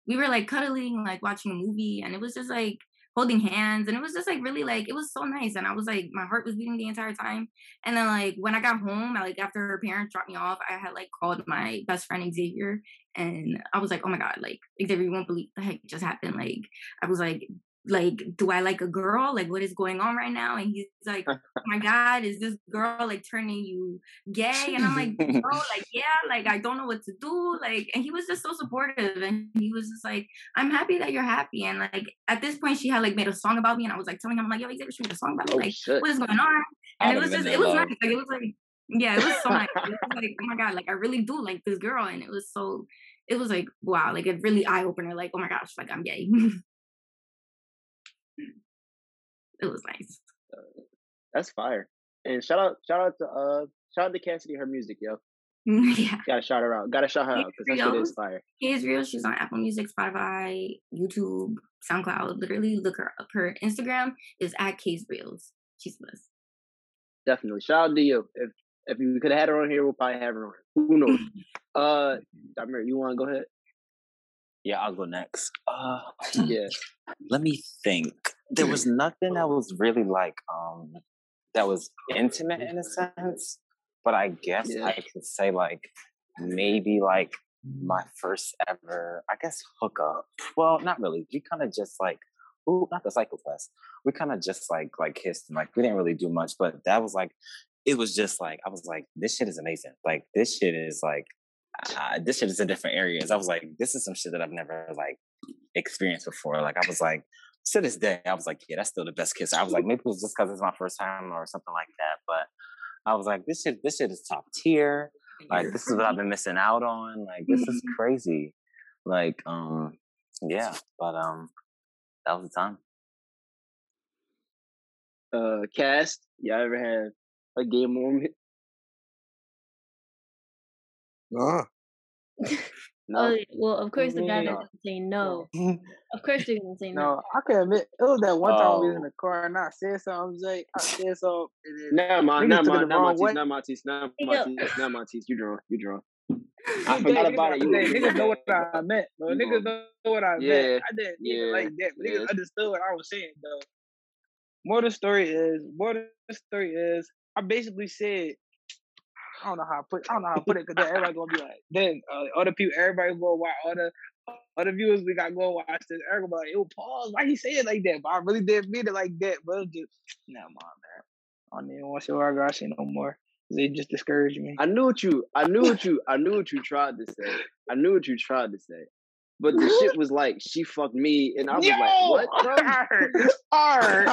we were like cuddling, like watching a movie, and it was just like holding hands, and it was just like really like it was so nice, and I was like my heart was beating the entire time. And then like when I got home, I, like after her parents dropped me off, I had like called my best friend Xavier, and I was like, oh my god, like Xavier, you won't believe the heck just happened. Like I was like. Like, do I like a girl? Like, what is going on right now? And he's like, oh my God, is this girl like turning you gay? And I'm like, bro, like, yeah, like I don't know what to do. Like, and he was just so supportive. And he was just like, I'm happy that you're happy. And like at this point, she had like made a song about me, and I was like telling him, I'm like, yo, Xavier, she made a song about me. Oh Like, shit. what is going on? And it was just, it was nice. Like, it was like, yeah, it was so nice. It was like, oh my god, like I really do like this girl, and it was so, it was like wow, like a really eye opener. Like, oh my gosh, like I'm gay. it was nice. That's fire. And shout out, shout out to uh, shout out to Cassidy, her music, yo. yeah. Gotta shout her out. Gotta shout her out because that shit is fire. She is real. She's on Apple Music, Spotify, YouTube, SoundCloud. Literally, look her up. Her Instagram is at Case Reels. She's best. Definitely. Shout out to you. If if you could have had her on here, we'll probably have her on. Who knows? uh, Damir, you want to go ahead? Yeah, I'll go next. Uh, Yeah. let me think. There was nothing that was really like um that was intimate in a sense, but I guess Yeah. I could say like maybe like my first ever, I guess hookup. Well, not really. We kind of just like, ooh, not the psychopath. We kind of just like like kissed and like we didn't really do much, but that was like it was just like I was like this shit is amazing. Like this shit is like uh, this shit is in different areas. I was like this is some shit that I've never like experienced before. Like I was like to this day, I was like, yeah, that's still the best kiss. I was like, maybe it was just because it's my first time or something like that. But I was like, this shit, this shit is top tier. Like this is what I've been missing out on. Like this is crazy. Like um, yeah. But um, that was the time. Uh, cast. Y'all ever had a gay moment? Nah. Uh-huh. No. Oh, well, of course the guy Yeah. that's gonna say no. Of course they're gonna say no. No, I can admit it was that one time we was in Oh. the car and I said something, Jay. I said something. And then Never mind, Niggas never took it mind, the not wrong Matisse, way. not Matisse, not Yo. Matisse, not Matisse. You drunk, you drunk. I forgot about it. You Jay, niggas know what. I meant, bro. Niggas know. know what I Yeah, meant. I didn't mean yeah, like that, but niggas yeah. understood what I was saying, though. More the story is, more the story is, I basically said, I don't know how I put, I don't know how to put it, because then everybody gonna be like, then uh, other people, everybody gonna watch, other other viewers we got go watch this. Everybody like, yo, pause, why he say it like that? But I really didn't mean it like that. But it just, mind, man. I don't even want to see what I say no more. They just discouraged me. I knew what you, I knew what you, I knew what you tried to say. I knew what you tried to say. But the shit was like, she fucked me, and I was Yo! like, what, bro? Alright.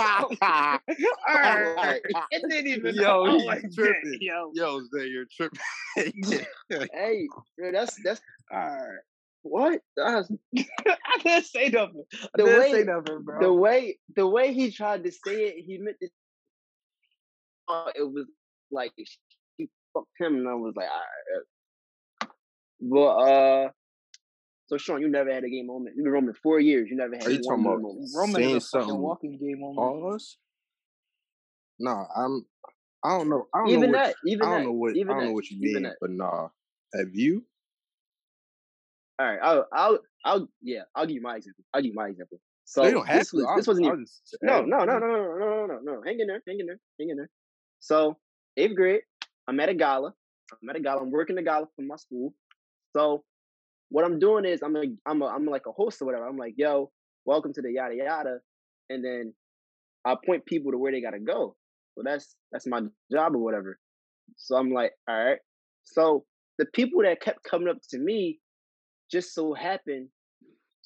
Alright. It didn't even Yo, go like tripping. Yo. Yo, Zay, you're tripping. hey, bro, that's that's Alright. what? That's, I didn't say nothing. I The didn't way- say nothing, bro. the way the way he tried to say it, he meant to. Uh, it was like she fucked him, and I was like, all right. But uh, so Sean, you never had a gay moment. You've been roaming four years. You never had Are you one talking about moment. Roman saying is a something walking game on Pause. Nah, I'm. I don't know. I don't Even know what. that, even I don't that, know what. even I don't that, know what you mean, that. but nah. Have you? All right, I'll, I'll, I'll, yeah, I'll give you my example. I'll give you my example. So No, you don't have this to. was, I'll- this wasn't I'll even. just No, no, no, no, no, no, no, no, no. Hang in there, hang in there, hang in there. So eighth grade, I'm at a gala. I'm at a gala. I'm working the gala for my school. So what I'm doing is I'm a, I'm a, I'm like a host or whatever. I'm like, yo, welcome to the yada yada, and then I point people to where they gotta go. So that's that's my job or whatever. So I'm like, all right. So the people that kept coming up to me just so happened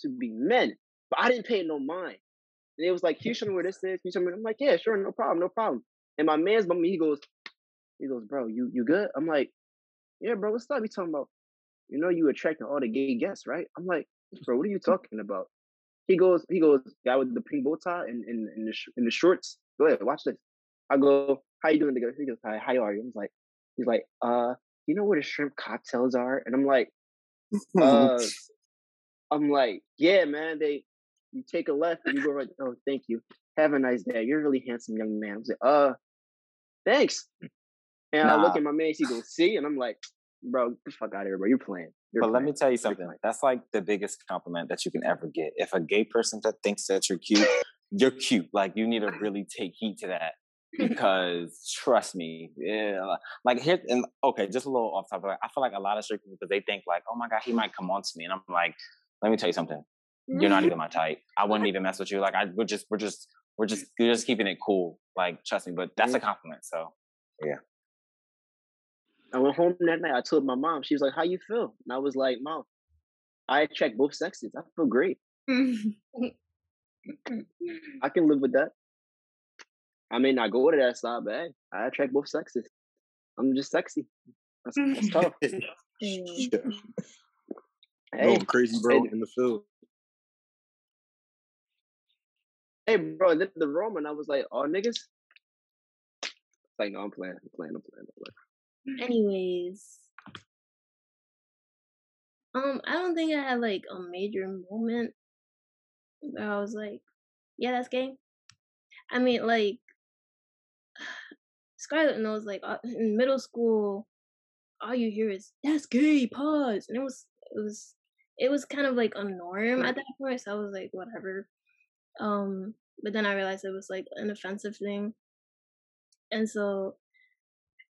to be men, but I didn't pay no mind. And it was like, can you show me where this is? Can you show me? I'm like, yeah, sure, no problem, no problem. And my man's me, he goes, he goes, bro, you you good? I'm like, yeah, bro, what's up? He talking about, you know, you attracting all the gay guests, right? I'm like, bro, what are you talking about? He goes, he goes, guy with the pink bow tie and in, in, the in the shorts. Go ahead, watch this. I go, how you doing? The guy, He goes, hi, how are you? I'm like, he's like, uh, you know where the shrimp cocktails are? And I'm like, uh, I'm like, yeah, man. They, you take a left and you go right. Oh, thank you. Have a nice day. You're a really handsome young man. I was like, uh, thanks. And nah. I look at my man. He goes, see, and I'm like, bro, get the fuck out of here, bro. You're playing. You're but playing. let me tell you something. That's like the biggest compliment that you can ever get. If a gay person that thinks that you're cute, you're cute. Like you need to really take heed to that because trust me, yeah, like here and okay, just a little off topic. I feel like a lot of straight people because they think like, oh my god, he might come on to me, and I'm like, let me tell you something. You're not even my type. I wouldn't even mess with you. Like I, we're just, we're just, we're just, we're just keeping it cool. Like trust me, but that's a compliment. So yeah. I went home that night. I told my mom. She was like, "How you feel?" And I was like, "Mom, I attract both sexes. I feel great. I can live with that. I may not go to that side, but hey, I attract both sexes. I'm just sexy. That's, that's tough. yeah. Hey, crazy bro hey, in the field. Hey, bro, the, the Roman, I was like, "Oh, niggas." It's like, no, I'm playing. I'm playing. I'm playing. I'm playing. Anyways, um, I don't think I had like a major moment where I was like, "Yeah, that's gay." I mean, like Scarlett knows like uh, in middle school, all you hear is "that's gay." Pause, and it was it was it was kind of like a norm at that point. So I was like, whatever. Um, but then I realized it was like an offensive thing, and so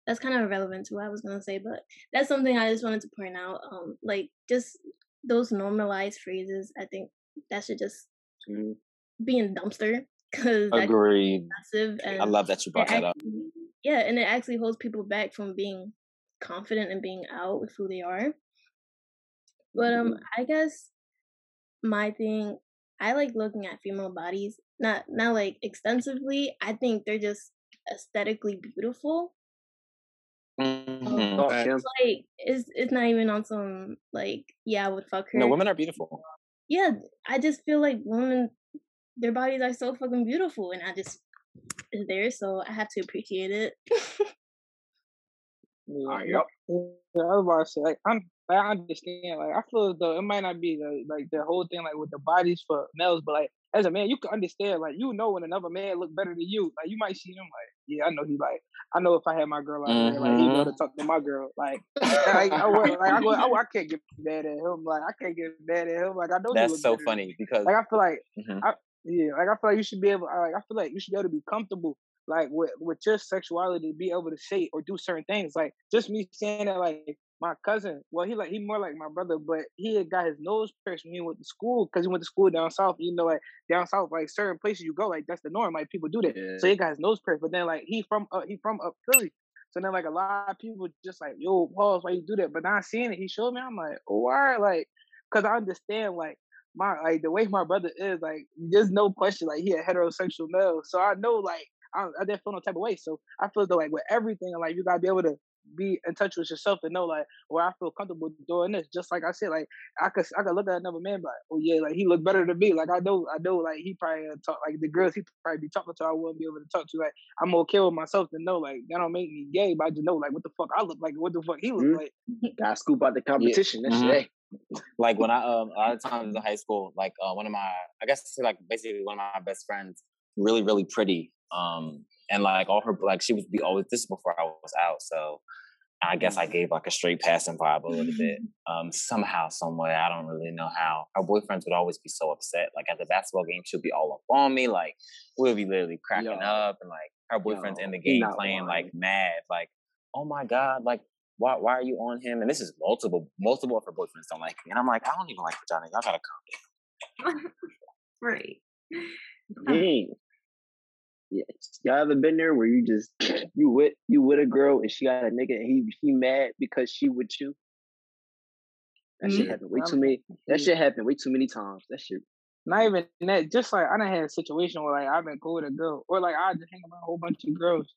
that's kind of irrelevant to what I was gonna say. But that's something I just wanted to point out. Um, like just those normalized phrases. I think that should just mm. be in dumpster because agreed. And I love that you brought that actually, up. Yeah, and it actually holds people back from being confident and being out with who they are. But um, mm-hmm. I guess my thing, I like looking at female bodies, not not like extensively. I think they're just aesthetically beautiful. Mm-hmm. Um, it's like it's it's not even on some like yeah I would fuck her. No, women are beautiful. Yeah, I just feel like women their bodies are so fucking beautiful, and I just is there, so I have to appreciate it. yeah, yep. yeah, I was about to say, like, I'm, I understand. Like, I feel as though it might not be the like the whole thing like with the bodies for males, but like as a man, you can understand. Like, you know when another man look better than you. Like, you might see him like, yeah, I know he like, I know if I had my girl out mm-hmm. there, like he know to talk to my girl. Like, like, I, like I, I, I, can't get mad at him. Like, I can't get mad at him. Like, I don't know that's so funny because like I feel like mm-hmm. I, yeah, like I feel like you should be able. Like I feel like you should be able to be comfortable, like with with your sexuality, to be able to say or do certain things. Like just me saying that, like my cousin. Well, he like he more like my brother, but he had got his nose pierced when he went to school because he went to school down south. You know, like down south, like certain places you go, like that's the norm. Like people do that. Yeah. So he got his nose pierced, but then like he from uh, he from up Philly. So then like a lot of people just like, yo, pause, why you do that? But now seeing it, he showed me. I'm like, oh, why? Like, cause I understand like my like the way my brother is, like there's no question, like he a heterosexual male. So I know like I, I didn't feel no type of way. So I feel though like with everything, like you gotta be able to be in touch with yourself and know like where I feel comfortable doing this. Just like I said, like I could I could look at another man, but oh yeah, like he looked better than me. Like I know I know like he probably uh, talk like the girls he probably be talking to, I wouldn't be able to talk to. Like I'm okay with myself to know like that don't make me gay, but I just know like what the fuck I look like, what the fuck he look mm-hmm. like. Gotta scoop out the competition. Yeah. That's mm-hmm. right like when I um a lot of times in high school, like uh, one of my I guess like basically one of my best friends, really really pretty, um and like all her like she would be always this is before I was out, so I guess I gave like a straight passing vibe a little bit. Um somehow some way I don't really know how. Her boyfriends would always be so upset. Like at the basketball game, she'll be all up on me, like we'll be literally cracking Yo. up, and like her boyfriends Yo, in the game playing lying. like mad, like oh my god, like why why are you on him? And this is multiple multiple of her boyfriends don't like me. And I'm like, I don't even like vagina. Y'all gotta calm down. right. Yeah. Y'all ever been there where you just you with you with a girl and she got a nigga and he he mad because she with you? That mm-hmm. shit happened way too many. That shit happened way too many times. That shit not even that. Just like I done had a situation where like I've been cool with a girl, or like I just hang around a whole bunch of girls,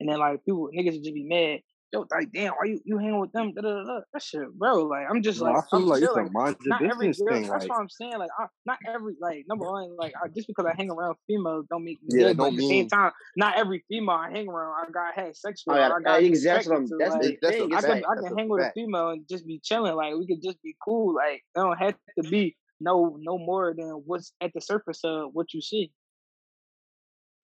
and then like people niggas would just be mad. Yo, like damn, why you you hanging with them? Da, da, da, da. That shit, bro. Like I'm just No, like I feel I'm like chill, it's like a mind your business girl. thing. That's Like, what I'm saying. Like I, not every like number one, like I, just because I hang around females don't make me yeah, good. But don't at the same mean time, not every female I hang around I got had sex with. I or got I got exactly what to. That's Like the that's a thing. I can like I can a hang with a female and just be chilling. Like we could just be cool. Like it don't have to be no no more than what's at the surface of what you see.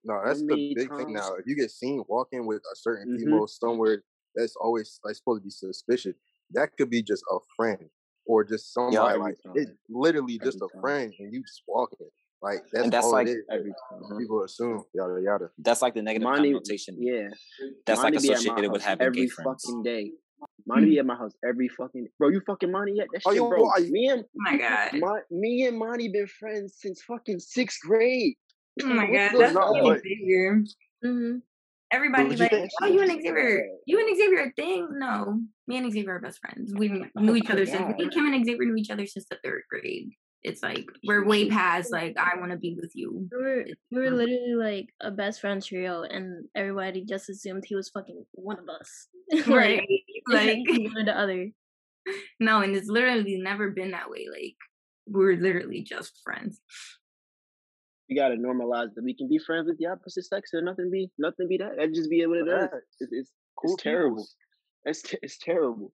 no, that's the many big thing now. If you get seen walking with a certain hmm female somewhere, that's always like supposed to be suspicious. That could be just a friend or just somebody Yup. Like it time. literally just Every a friend and you just walking. Like that's And that's all like it is. Every time. mhm. People assume yada yada. that's like the negative Monty, connotation yeah. that's like Monty be at my associated with house having gay every friends. fucking day. Monty be at my house every fucking. Bro, you fucking Monty yet? That Oh, shit, you bro. why? Me and Oh my god. my, me and Monty been friends since fucking sixth grade. Oh my god. That's No, you fuck? and but Xavier. Everybody's would you like, oh, you and That's Xavier. You and Xavier are things? No. Me and Xavier are best friends. We oh, knew each Oh other since god. me, Kim and Xavier knew each other since the third grade. It's like we're way past like I want to be with you. We were we were literally like a best friend trio, and everybody just assumed he was fucking one of us. like right. Like one or the other. no, and it's literally never been that way. Like we're literally just friends. We gotta normalize that we can be friends with the opposite sex and nothing be nothing be that. That just be what it is. Facts. It's it's, Cool it's terrible. It's it's terrible.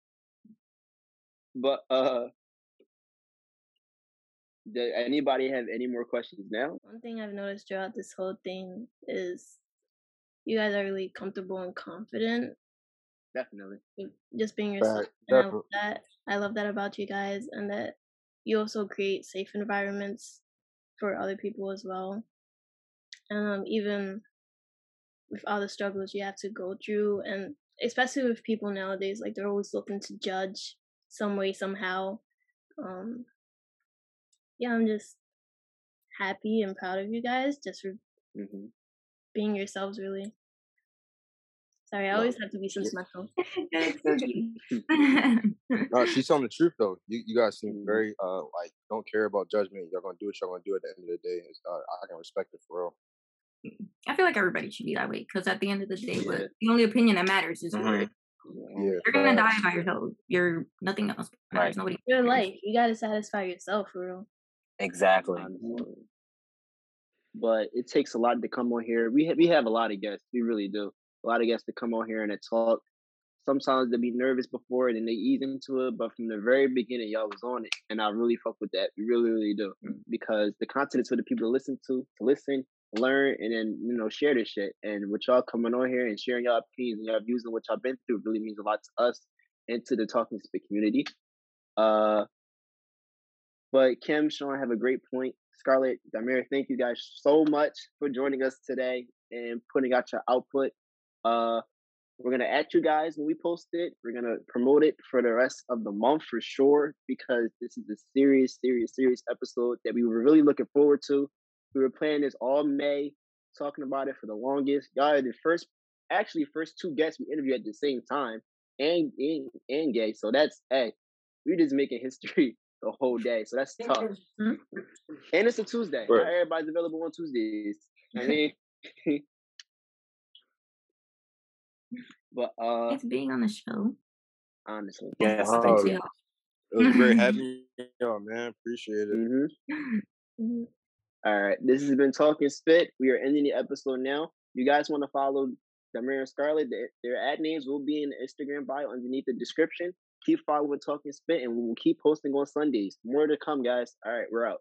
But uh, does anybody have any more questions now? One thing I've noticed throughout this whole thing is you guys are really comfortable and confident Definitely. just being yourself. Fact. And I love that. I love that about you guys, and that you also create safe environments for other people as well. Um, even with all the struggles you have to go through, and especially with people nowadays, like they're always looking to judge some way, somehow. Um, yeah, I'm just happy and proud of you guys just for hmm being yourselves, really. Sorry, I No, always have to be yeah. sentimental. So cute. No, she's telling the truth though. You you guys seem Mhm. very uh like don't care about judgment. Y'all gonna do what y'all gonna do at the end of the day. It's, uh, I can respect it for real. I feel like everybody should be that way because at the end of the day, Yeah. what the only opinion that matters is Mhm. yours. Yeah, You're gonna die by yourself. You're nothing else matters. Right. Nobody. Your life, you gotta satisfy yourself for real. Exactly. But it takes a lot to come on here. We ha- we have a lot of guests. We really do. A lot of guests to come on here and to talk. Sometimes they be nervous before it and they ease into it, but from the very beginning, y'all was on it, and I really fuck with that. We really, really do because the content is for the people to listen to, to listen, learn, and then you know share this shit. And with y'all coming on here and sharing y'all opinions and y'all views and what y'all been through really means a lot to us and to the talking spit community. Uh, but Kim, Sean have a great point. Scarlett, Damir, thank you guys so much for joining us today and putting out your output. Uh, we're gonna at you guys when we post it. We're gonna promote it for the rest of the month for sure because this is a serious, serious, serious episode that we were really looking forward to. We were planning this all May, talking about it for the longest. Y'all are the first, actually, first two guests we interviewed at the same time, and and, and gay. So that's hey, we're just making history the whole day. So that's tough. Mhm. And it's a Tuesday. Right. Everybody's available on Tuesdays. I mean, but uh, Thanks for being on the show. honestly, Yes, Oh, thank Thank you. you. It was great having y'all, man. Appreciate it. hmm Mhm. All right, this has been Talking Spit. We are ending the episode now. You guys want to follow Damir and Scarlett? Their, their ad names will be in the Instagram bio underneath the description. Keep following Talking Spit, and we will keep posting on Sundays. More to come, guys. All right, we're out.